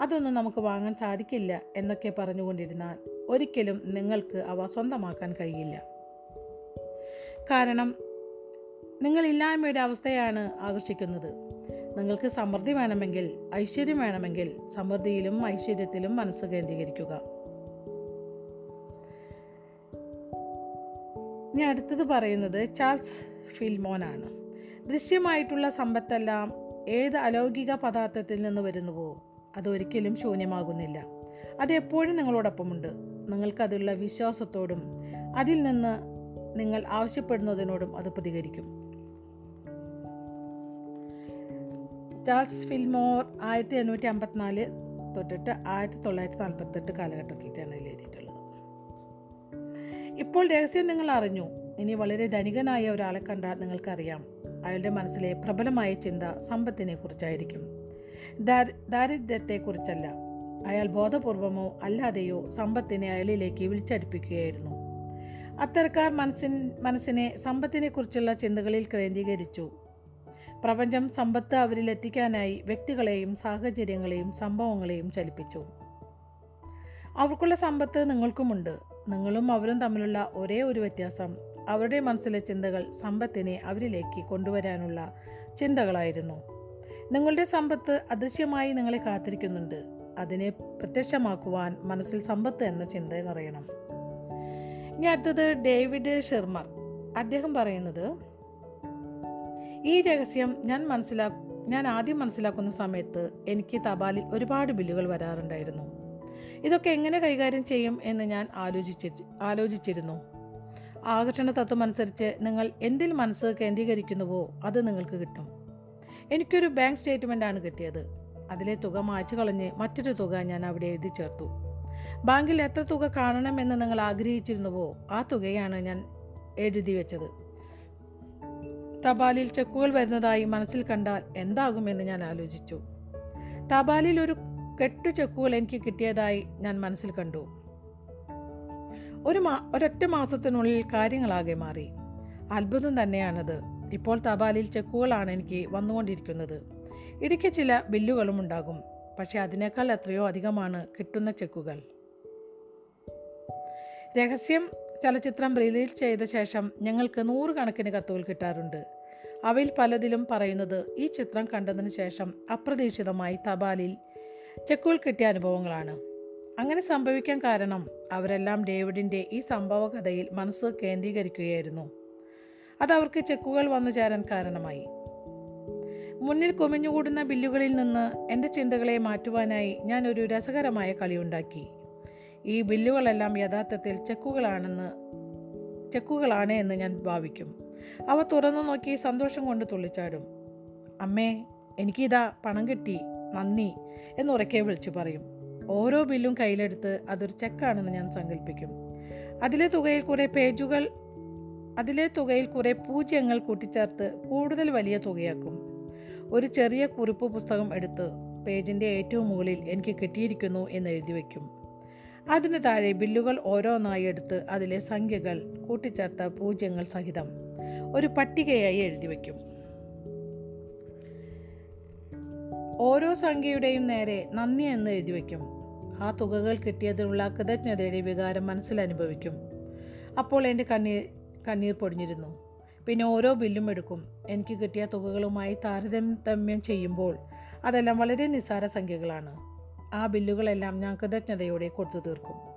അതൊന്നും നമുക്ക് വാങ്ങാൻ സാധിക്കില്ല എന്നൊക്കെ പറഞ്ഞുകൊണ്ടിരുന്നാൽ ഒരിക്കലും നിങ്ങൾക്ക് അവ സ്വന്തമാക്കാൻ കഴിയില്ല. കാരണം നിങ്ങൾ ഇല്ലായ്മയുടെ അവസ്ഥയാണ് ആകർഷിക്കുന്നത്. നിങ്ങൾക്ക് സമൃദ്ധി വേണമെങ്കിൽ ഐശ്വര്യം വേണമെങ്കിൽ സമൃദ്ധിയിലും ഐശ്വര്യത്തിലും മനസ്സ് കേന്ദ്രീകരിക്കുക. ഇനി അടുത്തത് പറയുന്നത് ചാൾസ് ഫിൽമോനാണ് ദൃശ്യമായിട്ടുള്ള സമ്പത്തെല്ലാം ഏത് അലൗകിക പദാർത്ഥത്തിൽ നിന്ന് വരുന്നുവോ അതൊരിക്കലും ശൂന്യമാകുന്നില്ല. അത് എപ്പോഴും നിങ്ങളോടൊപ്പമുണ്ട്. നിങ്ങൾക്കതിലുള്ള വിശ്വാസത്തോടും അതിൽ നിന്ന് നിങ്ങൾ ആവശ്യപ്പെടുന്നതിനോടും അത് പ്രതികരിക്കും. ചാൾസ് ഫിൽമോർ ആയിരത്തി എണ്ണൂറ്റി അമ്പത്തിനാല് തൊട്ടിട്ട് ആയിരത്തി തൊള്ളായിരത്തി നാൽപ്പത്തെട്ട് കാലഘട്ടത്തിലാണ് എഴുതിയിട്ടുള്ളത്. ഇപ്പോൾ രഹസ്യം നിങ്ങൾ അറിഞ്ഞു. ഇനി വളരെ ധനികനായ ഒരാളെ കണ്ടാൽ നിങ്ങൾക്കറിയാം. അയാളുടെ മനസ്സിലെ പ്രബലമായ ചിന്ത സമ്പത്തിനെ കുറിച്ചായിരിക്കും ദാരി- ദാരിദ്ര്യത്തെക്കുറിച്ചല്ല. അയാൾ ബോധപൂർവമോ അല്ലാതെയോ സമ്പത്തിനെ അയാളിലേക്ക് വിളിച്ചടിപ്പിക്കുകയായിരുന്നു. അത്തരക്കാർ മനസ്സിൻ മനസ്സിനെ സമ്പത്തിനെക്കുറിച്ചുള്ള ചിന്തകളിൽ കേന്ദ്രീകരിച്ചു പ്രപഞ്ചം സമ്പത്ത് അവരിലെത്തിക്കാനായി വ്യക്തികളെയും സാഹചര്യങ്ങളെയും സംഭവങ്ങളെയും ചലിപ്പിച്ചു. അവർക്കുള്ള സമ്പത്ത് നിങ്ങൾക്കുമുണ്ട്. നിങ്ങളും അവരും തമ്മിലുള്ള ഒരേ ഒരു വ്യത്യാസം. അവരുടെ മനസ്സിലെ ചിന്തകൾ സമ്പത്തിനെ അവരിലേക്ക് കൊണ്ടുവരാനുള്ള ചിന്തകളായിരുന്നു. നിങ്ങളുടെ സമ്പത്ത് അദൃശ്യമായി നിങ്ങളെ കാത്തിരിക്കുന്നുണ്ട്. അതിനെ പ്രത്യക്ഷമാക്കുവാൻ മനസ്സിൽ സമ്പത്ത് എന്ന ചിന്ത നിറയണം. ഇനി അടുത്തത് ഡേവിഡ് ഷെർമർ. അദ്ദേഹം പറയുന്നത് ഈ രഹസ്യം ഞാൻ മനസ്സിലാ ഞാൻ ആദ്യം മനസ്സിലാക്കുന്ന സമയത്ത് എനിക്ക് തപാലിൽ ഒരുപാട് ബില്ലുകൾ വരാറുണ്ടായിരുന്നു. ഇതൊക്കെ എങ്ങനെ കൈകാര്യം ചെയ്യും എന്ന് ഞാൻ ആലോചിച്ചി ആലോചിച്ചിരുന്നു. ആകർഷണ തത്വം അനുസരിച്ച് നിങ്ങൾ എന്തിൽ മനസ്സ് കേന്ദ്രീകരിക്കുന്നുവോ അത് നിങ്ങൾക്ക് കിട്ടും. എനിക്കൊരു ബാങ്ക് സ്റ്റേറ്റ്മെന്റ് ആണ് കിട്ടിയത്. അതിലെ തുക മാറ്റി കളഞ്ഞ് മറ്റൊരു തുക ഞാൻ അവിടെ എഴുതി ചേർത്തു. ബാങ്കിൽ എത്ര തുക കാണണമെന്ന് നിങ്ങൾ ആഗ്രഹിച്ചിരുന്നുവോ ആ തുകയാണ് ഞാൻ എഴുതി വെച്ചത്. തപാലിൽ ചെക്കുകൾ വരുന്നതായി മനസ്സിൽ കണ്ടാൽ എന്താകുമെന്ന് ഞാൻ ആലോചിച്ചു. തപാലിൽ ഒരു കെട്ടു ചെക്കുകൾ എനിക്ക് കിട്ടിയതായി ഞാൻ മനസ്സിൽ കണ്ടു. ഒരു മാ ഒരൊറ്റ മാസത്തിനുള്ളിൽ കാര്യങ്ങളാകെ മാറി. അത്ഭുതം തന്നെയാണത്. ഇപ്പോൾ തപാലിൽ ചെക്കുകളാണ് എനിക്ക് വന്നുകൊണ്ടിരിക്കുന്നത്. ഇടയ്ക്ക് ചില ബില്ലുകളും ഉണ്ടാകും. പക്ഷെ അതിനേക്കാൾ എത്രയോ അധികമാണ് കിട്ടുന്ന ചെക്കുകൾ. രഹസ്യം ചലച്ചിത്രം റിലീസ് ചെയ്ത ശേഷം ഞങ്ങൾക്ക് നൂറുകണക്കിന് കത്തുകൾ കിട്ടാറുണ്ട്. അവയിൽ പലതിലും പറയുന്നത് ഈ ചിത്രം കണ്ടതിന് ശേഷം അപ്രതീക്ഷിതമായി തപാലിൽ ചെക്കുകൾ കിട്ടിയ അനുഭവങ്ങളാണ്. അങ്ങനെ സംഭവിക്കാൻ കാരണം അവരെല്ലാം ഡേവിഡിന്റെ ഈ സംഭവ കഥയിൽ മനസ്സ് കേന്ദ്രീകരിക്കുകയായിരുന്നു. അതവർക്ക് ചെക്കുകൾ വന്നു ചേരാൻ കാരണമായി. മുന്നിൽ കുമിഞ്ഞുകൂടുന്ന ബില്ലുകളിൽ നിന്ന് എന്റെ ചിന്തകളെ മാറ്റുവാനായി ഞാൻ ഒരു രസകരമായ കളിയുണ്ടാക്കി ഈ ബില്ലുകളെല്ലാം യഥാർത്ഥത്തിൽ ചെക്കുകളാണെന്ന് ചെക്കുകളാണ് എന്ന് ഞാൻ ഭാവിക്കും. അവ തുറന്നു നോക്കി സന്തോഷം കൊണ്ട് തുള്ളിച്ചാടും. അമ്മേ എനിക്കിതാ പണം കിട്ടി നന്ദി എന്നുറക്കെ വിളിച്ചു പറയും. ഓരോ ബില്ലും കയ്യിലെടുത്ത് അതൊരു ചെക്കാണെന്ന് ഞാൻ സങ്കല്പിക്കും അതിലെ തുകയിൽ കുറേ പേജുകൾ അതിലെ തുകയിൽ കുറേ പൂജ്യങ്ങൾ കൂട്ടിച്ചേർത്ത് കൂടുതൽ വലിയ തുകയാക്കും. ഒരു ചെറിയ കുറിപ്പ് പുസ്തകം എടുത്ത് പേജിന്റെ ഏറ്റവും മുകളിൽ എനിക്ക് കിട്ടിയിരിക്കുന്നു എന്ന് എഴുതി വയ്ക്കും അതിന് താഴെ ബില്ലുകൾ ഓരോന്നായി എടുത്ത് അതിലെ സംഖ്യകൾ കൂട്ടിച്ചേർത്ത പൂജ്യങ്ങൾ സഹിതം. ഒരു പട്ടികയായി എഴുതി വയ്ക്കും. ഓരോ സംഖ്യയുടെയും നേരെ നന്ദി എന്ന് എഴുതി വയ്ക്കും. ആ തുകകൾ കിട്ടിയതിനുള്ള കൃതജ്ഞതയുടെ വികാരം മനസ്സിൽ അനുഭവിക്കും. അപ്പോൾ എന്റെ കണ്ണീർ കണ്ണീർ പൊടിഞ്ഞിരുന്നു. പിന്നെ ഓരോ ബില്ലും എടുക്കും. എനിക്ക് കിട്ടിയ തുകകളുമായി താരതമ്യം ചെയ്യുമ്പോൾ അതെല്ലാം വളരെ നിസ്സാര സംഖ്യകളാണ്. ആ ബില്ലുകളെല്ലാം ഞാൻ കൃതജ്ഞതയോടെ കൊടുത്തു തീർക്കും.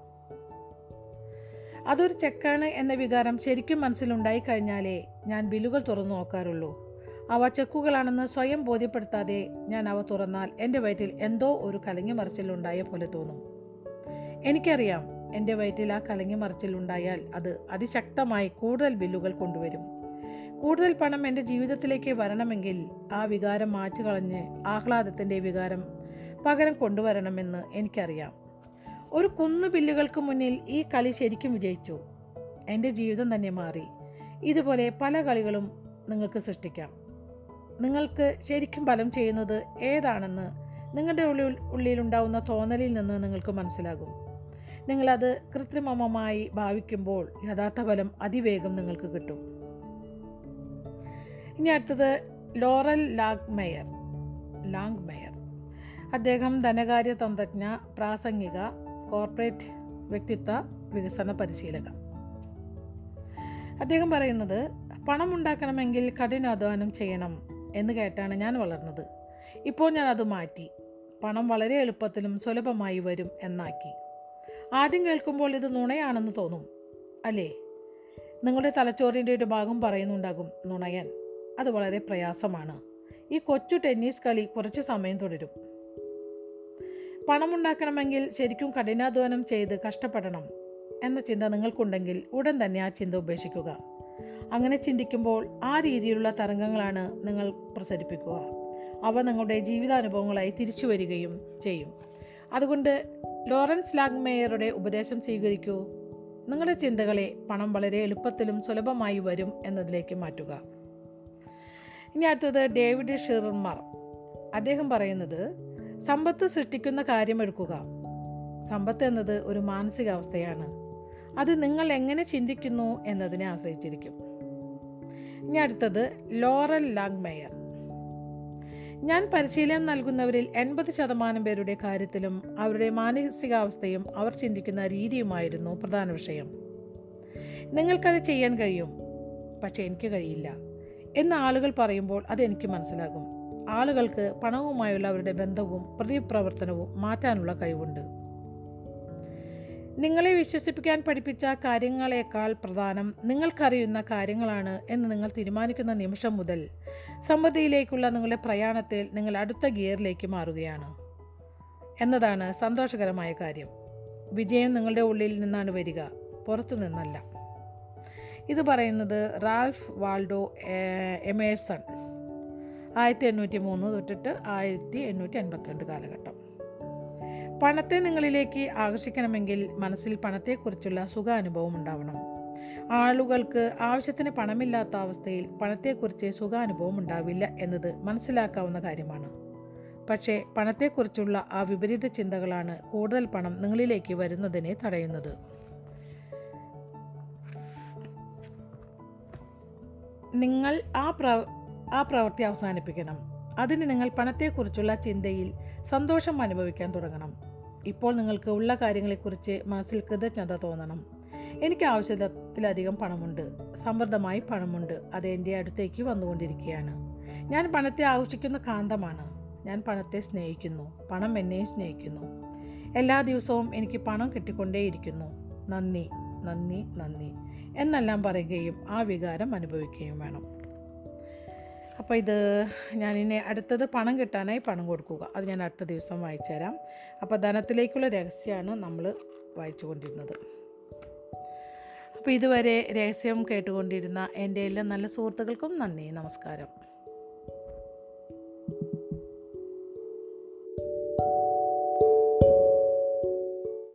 അതൊരു ചെക്കാണ് എന്ന വികാരം ശരിക്കും മനസ്സിലുണ്ടായി കഴിഞ്ഞാലേ ഞാൻ ബില്ലുകൾ തുറന്നു നോക്കാറുള്ളൂ. അവ ചെക്കുകളാണെന്ന് സ്വയം ബോധ്യപ്പെടുത്താതെ ഞാൻ അവ തുറന്നാൽ എന്റെ വയറ്റിൽ എന്തോ ഒരു കലങ്ങി മറിച്ചിലുണ്ടായ പോലെ തോന്നും. എനിക്കറിയാം എന്റെ വയറ്റിൽ ആ കലങ്ങി മറിച്ചിലുണ്ടായാൽ അത് അതിശക്തമായി കൂടുതൽ ബില്ലുകൾ കൊണ്ടുവരും. കൂടുതൽ പണം എന്റെ ജീവിതത്തിലേക്ക് വരണമെങ്കിൽ ആ വികാരം മാറ്റുകളഞ്ഞ് ആഹ്ലാദത്തിന്റെ വികാരം പകരം കൊണ്ടുവരണമെന്ന് എനിക്കറിയാം. ഒരു കുന്നു ബില്ലുകൾക്ക് മുന്നിൽ ഈ കളി ശരിക്കും വിജയിച്ചു. എന്റെ ജീവിതം തന്നെ മാറി. ഇതുപോലെ പല കളികളും നിങ്ങൾക്ക് സൃഷ്ടിക്കാം. നിങ്ങൾക്ക് ശരിക്കും ഫലം ചെയ്യുന്നത് ഏതാണെന്ന് നിങ്ങളുടെ ഉള്ളിൽ ഉള്ളിലുണ്ടാവുന്ന തോന്നലിൽ നിന്ന് നിങ്ങൾക്ക് മനസ്സിലാകും. നിങ്ങളത് കൃത്രിമമായി ഭാവിക്കുമ്പോൾ യഥാർത്ഥ ഫലം അതിവേഗം നിങ്ങൾക്ക് കിട്ടും. ഇനി അടുത്തത് laurel Langemeier Langemeier അദ്ദേഹം ധനകാര്യ തന്ത്രജ്ഞ പ്രാസംഗിക കോർപ്പറേറ്റ് വ്യക്തിത്വ വികസന പരിശീലക. അദ്ദേഹം പറയുന്നത് പണം ഉണ്ടാക്കണമെങ്കിൽ കഠിനാധ്വാനം ചെയ്യണം എന്ന് കേട്ടാണ് ഞാൻ വളർന്നത്. ഇപ്പോൾ ഞാൻ അത് മാറ്റി. പണം വളരെ എളുപ്പത്തിലും സുലഭമായി വരും എന്നാക്കി. ആദ്യം കേൾക്കുമ്പോൾ ഇത് നുണയാണെന്ന് തോന്നും അല്ലേ? നിങ്ങളുടെ തലച്ചോറിന്റെ ഒരു ഭാഗം പറയുന്നുണ്ടാകും നുണയൻ. അത് വളരെ പ്രയാസമാണ്. ഈ കൊച്ചു ടെന്നീസ് കളി കുറച്ച് സമയം തുടരും. പണമുണ്ടാക്കണമെങ്കിൽ ശരിക്കും കഠിനാധ്വാനം ചെയ്ത് കഷ്ടപ്പെടണം എന്ന ചിന്ത നിങ്ങൾക്കുണ്ടെങ്കിൽ ഉടൻ തന്നെ ആ ചിന്ത ഉപേക്ഷിക്കുക. അങ്ങനെ ചിന്തിക്കുമ്പോൾ ആ രീതിയിലുള്ള തരംഗങ്ങളാണ് നിങ്ങൾ പ്രസരിപ്പിക്കുക. അവ നിങ്ങളുടെ ജീവിതാനുഭവങ്ങളായി തിരിച്ചു വരികയും ചെയ്യും. അതുകൊണ്ട് ലോറൻസ് ലാഗ്മേയറുടെ ഉപദേശം സ്വീകരിക്കൂ. നിങ്ങളുടെ ചിന്തകളെ പണം വളരെ എളുപ്പത്തിലും സുലഭമായി വരും എന്നതിലേക്ക് മാറ്റുക. ഇനി അടുത്തത് ഡേവിഡ് ഷിർമർ അദ്ദേഹം പറയുന്നത് സമ്പത്ത് സൃഷ്ടിക്കുന്ന കാര്യമെടുക്കുക. സമ്പത്ത് എന്നത് ഒരു മാനസികാവസ്ഥയാണ്. അത് നിങ്ങൾ എങ്ങനെ ചിന്തിക്കുന്നു എന്നതിനെ ആശ്രയിച്ചിരിക്കും. ഇനി അടുത്തത് ലോറൽ ലാങ്മെയർ. ഞാൻ പരിശീലനം നൽകുന്നവരിൽ എൺപത് ശതമാനം പേരുടെ കാര്യത്തിലും അവരുടെ മാനസികാവസ്ഥയും അവർ ചിന്തിക്കുന്ന രീതിയുമായിരുന്നു പ്രധാന വിഷയം. നിങ്ങൾക്കത് ചെയ്യാൻ കഴിയും. പക്ഷേ എനിക്ക് കഴിയില്ല. എന്ന് ആളുകൾ പറയുമ്പോൾ അതെനിക്ക് മനസ്സിലാകും. ആളുകൾക്ക് പണവുമായുള്ള അവരുടെ ബന്ധവും പ്രതിപ്രവർത്തനവും മാറ്റാനുള്ള കഴിവുണ്ട്. നിങ്ങളെ വിശ്വസിപ്പിക്കാൻ പഠിപ്പിച്ച കാര്യങ്ങളേക്കാൾ പ്രധാനം നിങ്ങൾക്കറിയുന്ന കാര്യങ്ങളാണ് എന്ന് നിങ്ങൾ തീരുമാനിക്കുന്ന നിമിഷം മുതൽ സമൃദ്ധിയിലേക്കുള്ള നിങ്ങളുടെ പ്രയാണത്തിൽ നിങ്ങൾ അടുത്ത ഗിയറിലേക്ക് മാറുകയാണ്. എന്നതാണ് സന്തോഷകരമായ കാര്യം. വിജയം നിങ്ങളുടെ ഉള്ളിൽ നിന്നാണ് വരിക പുറത്തു നിന്നല്ല. ഇത് പറയുന്നത് റാൽഫ് വാൾഡോ എമേഴ്സൺ. ആയിരത്തി എണ്ണൂറ്റി മൂന്ന് തൊട്ടിട്ട് ആയിരത്തി എണ്ണൂറ്റി എൺപത്തിരണ്ട് കാലഘട്ടം. പണത്തെ നിങ്ങളിലേക്ക് ആകർഷിക്കണമെങ്കിൽ മനസ്സിൽ പണത്തെക്കുറിച്ചുള്ള സുഖാനുഭവം ഉണ്ടാവണം. ആളുകൾക്ക് ആവശ്യത്തിന് പണമില്ലാത്ത അവസ്ഥയിൽ പണത്തെക്കുറിച്ച് സുഖാനുഭവം ഉണ്ടാവില്ല എന്നത് മനസ്സിലാക്കാവുന്ന കാര്യമാണ്. പക്ഷേ പണത്തെക്കുറിച്ചുള്ള ആ വിപരീത ചിന്തകളാണ് കൂടുതൽ പണം നിങ്ങളിലേക്ക് വരുന്നതിനെ തടയുന്നത്. നിങ്ങൾ ആ പ്ര ആ പ്രവൃത്തി അവസാനിപ്പിക്കണം. അതിന് നിങ്ങൾ പണത്തെക്കുറിച്ചുള്ള ചിന്തയിൽ സന്തോഷം അനുഭവിക്കാൻ തുടങ്ങണം. ഇപ്പോൾ നിങ്ങൾക്ക് ഉള്ള കാര്യങ്ങളെക്കുറിച്ച് മനസ്സിൽ കൃതജ്ഞത തോന്നണം. എനിക്ക് ആവശ്യത്തിലധികം പണമുണ്ട്. സമൃദ്ധമായി പണമുണ്ട്. അത് എന്റെ അടുത്തേക്ക് വന്നുകൊണ്ടിരിക്കുകയാണ്. ഞാൻ പണത്തെ ആഘോഷിക്കുന്ന കാന്തമാണ്. ഞാൻ പണത്തെ സ്നേഹിക്കുന്നു. പണം എന്നെയും സ്നേഹിക്കുന്നു. എല്ലാ ദിവസവും എനിക്ക് പണം കിട്ടിക്കൊണ്ടേയിരിക്കുന്നു. നന്ദി നന്ദി നന്ദി. എന്നെല്ലാം പറയുകയും ആ വികാരം അനുഭവിക്കുകയും വേണം. അപ്പോൾ ഇത് ഞാനിനി അടുത്തത് പണം കിട്ടാനായി പണം കൊടുക്കുക. അത് ഞാൻ അടുത്ത ദിവസം വായിച്ചു തരാം അപ്പോൾ ധനത്തിലേക്കുള്ള രഹസ്യമാണ് നമ്മൾ വായിച്ചു കൊണ്ടിരുന്നത് അപ്പോൾ ഇതുവരെ രഹസ്യം കേട്ടുകൊണ്ടിരുന്ന എന്റെ എല്ലാ നല്ല സുഹൃത്തുക്കൾക്കും നന്ദി. നമസ്കാരം.